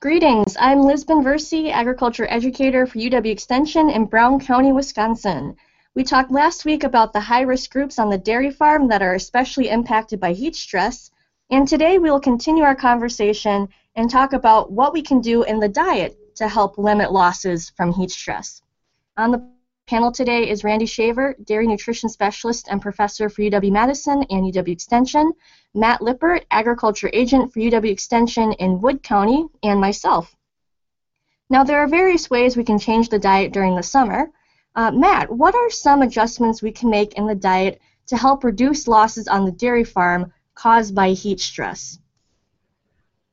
Greetings, I'm Liz Binversie, Agriculture Educator for UW Extension in Brown County, Wisconsin. We talked last week about the high-risk groups on the dairy farm that are especially impacted by heat stress, and today we will continue our conversation and talk about what we can do in the diet to help limit losses from heat stress. On the panel today is Randy Shaver, Dairy Nutrition Specialist and Professor for UW-Madison and UW Extension, Matt Lippert, Agriculture Agent for UW Extension in Wood County, and myself. Now, there are various ways we can change the diet during the summer. Uh, Matt, what are some adjustments we can make in the diet to help reduce losses on the dairy farm caused by heat stress?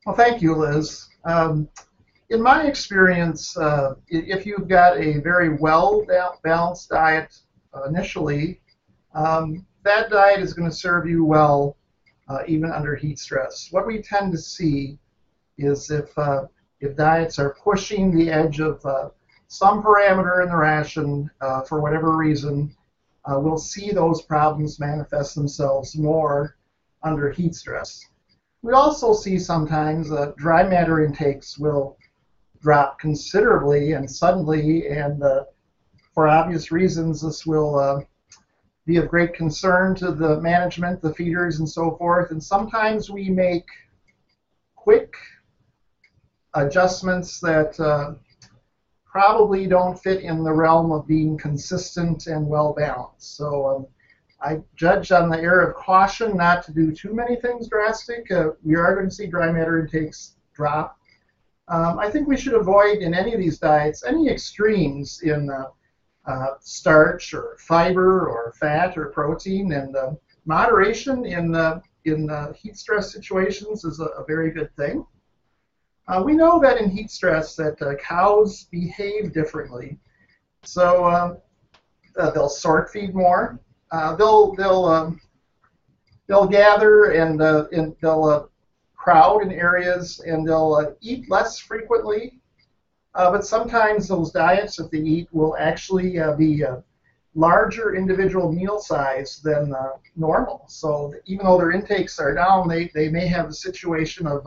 Well, thank you, Liz. Um, in my experience, uh, if you've got a very well balanced diet uh, initially, um, that diet is going to serve you well uh, even under heat stress. What we tend to see is if uh, if diets are pushing the edge of uh, some parameter in the ration uh, for whatever reason, we'll see those problems manifest themselves more under heat stress. We also see sometimes that dry matter intakes will drop considerably and suddenly, and uh, for obvious reasons, this will uh, be of great concern to the management, the feeders, and so forth. And sometimes we make quick adjustments that uh, probably don't fit in the realm of being consistent and well balanced. So um, I judge on the air of caution not to do too many things drastic. Uh, we are going to see dry matter intakes drop um, I think we should avoid in any of these diets any extremes in uh, uh, starch or fiber or fat or protein, and uh, moderation in uh, in uh, heat stress situations is a, a very good thing. Uh, we know that in heat stress that cows behave differently, so um, they'll sort feed more. they'll they'll um, they'll gather and, and they'll crowd in areas and they'll uh, eat less frequently. Uh, but sometimes those diets that they eat will actually uh, be uh, larger individual meal size than uh, normal. So even though their intakes are down, they, they may have a situation of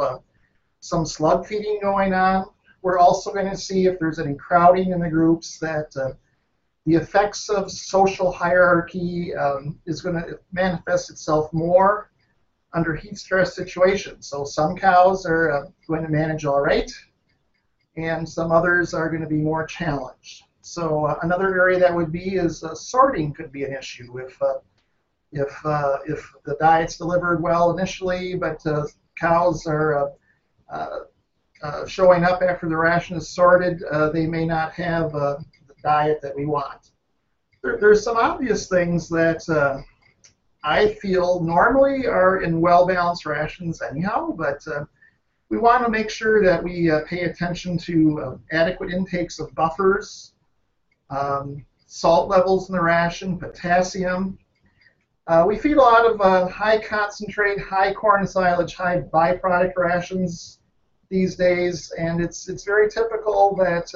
some slug feeding going on. We're also going to see if there's any crowding in the groups that the effects of social hierarchy um, is going to manifest itself more under heat stress situations. So some cows are uh, going to manage all right, and some others are going to be more challenged. So uh, another area that would be is uh, sorting could be an issue if uh, if uh, if the diet's delivered well initially, but uh, cows are showing up after the ration is sorted, they may not have the diet that we want. There, there's some obvious things that I feel normally are in well-balanced rations anyhow, but uh, we want to make sure that we uh, pay attention to uh, adequate intakes of buffers, um, salt levels in the ration, potassium. Uh, we feed a lot of uh, high concentrate, high corn silage, high byproduct rations these days, and it's it's very typical that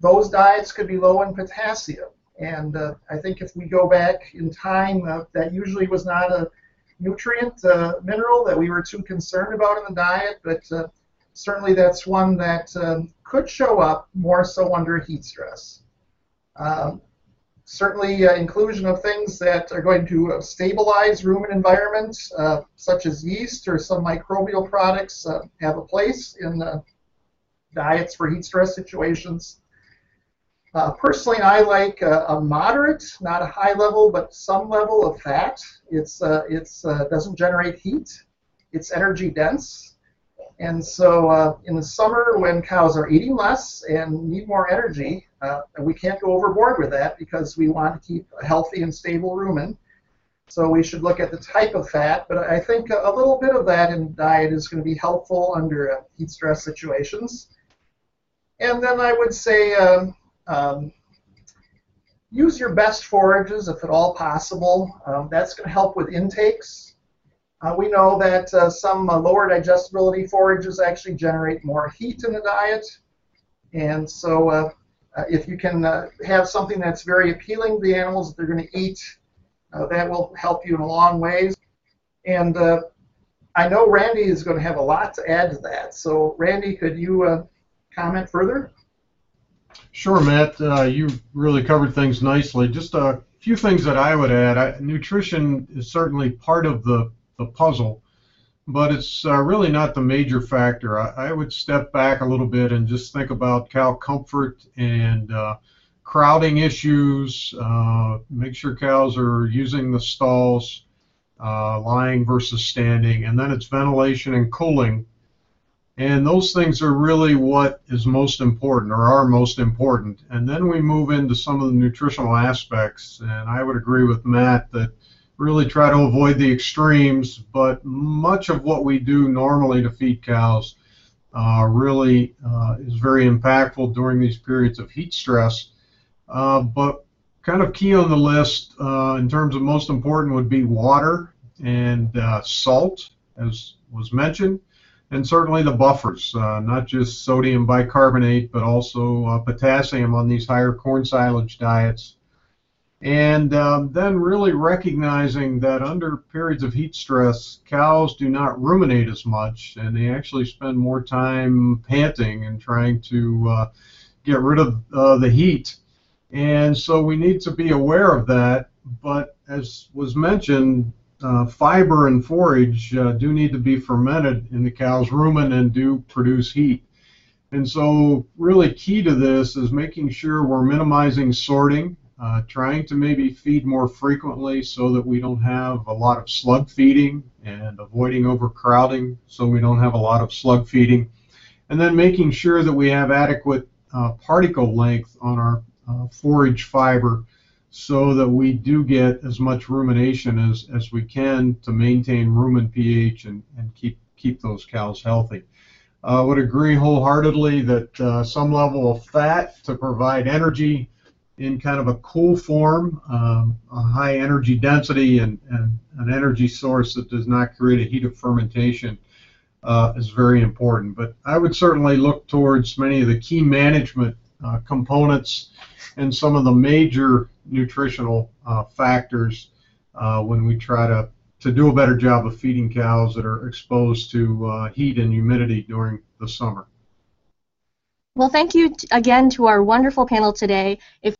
those diets could be low in potassium. And uh, I think if we go back in time, uh, that usually was not a nutrient uh, mineral that we were too concerned about in the diet, but uh, certainly that's one that um, could show up more so under heat stress. Um, certainly uh, inclusion of things that are going to uh, stabilize rumen environments, such as yeast or some microbial products, have a place in diets for heat stress situations. Uh, personally, I like a, a, moderate, not a high level, but some level of fat. It's uh, it's uh, doesn't generate heat. It's energy dense, and so uh, in the summer when cows are eating less and need more energy, uh, we can't go overboard with that because we want to keep a healthy and stable rumen. So we should look at the type of fat, but I think a little bit of that in diet is going to be helpful under uh, heat stress situations. And then I would say. Um, um, use your best forages if at all possible. Um, that's going to help with intakes. Uh, we know that uh, some uh, lower digestibility forages actually generate more heat in the diet. And so uh, uh, if you can uh, have something that's very appealing to the animals that they're going to eat, that will help you in a long ways. And I know Randy is going to have a lot to add to that. So, Randy, could you comment further? Sure, Matt. Uh, you really covered things nicely. Just a few things that I would add. I, nutrition is certainly part of the, the puzzle, but it's uh, really not the major factor. I, I, would step back a little bit and just think about cow comfort and uh, crowding issues. Uh, make sure cows are using the stalls, uh, lying versus standing, and then it's ventilation and cooling and those things are really what is most important or are most important. And then we move into some of the nutritional aspects. And I would agree with Matt that really try to avoid the extremes, but much of what we do normally to feed cows uh, really uh, is very impactful during these periods of heat stress. Uh, but kind of key on the list uh, in terms of most important would be water and uh, salt, as was mentioned and certainly the buffers, uh, not just sodium bicarbonate, but also uh, potassium on these higher corn silage diets. And um, then really recognizing that under periods of heat stress, cows do not ruminate as much, and they actually spend more time panting and trying to uh, get rid of uh, the heat. And so we need to be aware of that. But as was mentioned, uh, fiber and forage uh, do need to be fermented in the cow's rumen and do produce heat. And so, really key to this is making sure we're minimizing sorting, uh, trying to maybe feed more frequently so that we don't have a lot of slug feeding and avoiding overcrowding so we don't have a lot of slug feeding. And then making sure that we have adequate uh, particle length on our uh, forage fiber so that we do get as much rumination as, as we can to maintain rumen pH and, and keep keep those cows healthy. I uh, would agree wholeheartedly that uh, some level of fat to provide energy in kind of a cool form, um, a high energy density, and, and, an energy source that does not create a heat of fermentation uh, is very important. But I would certainly look towards many of the key management uh, components and some of the major nutritional uh, factors uh, when we try to, to do a better job of feeding cows that are exposed to uh, heat and humidity during the summer. Well, thank you again to our wonderful panel today. If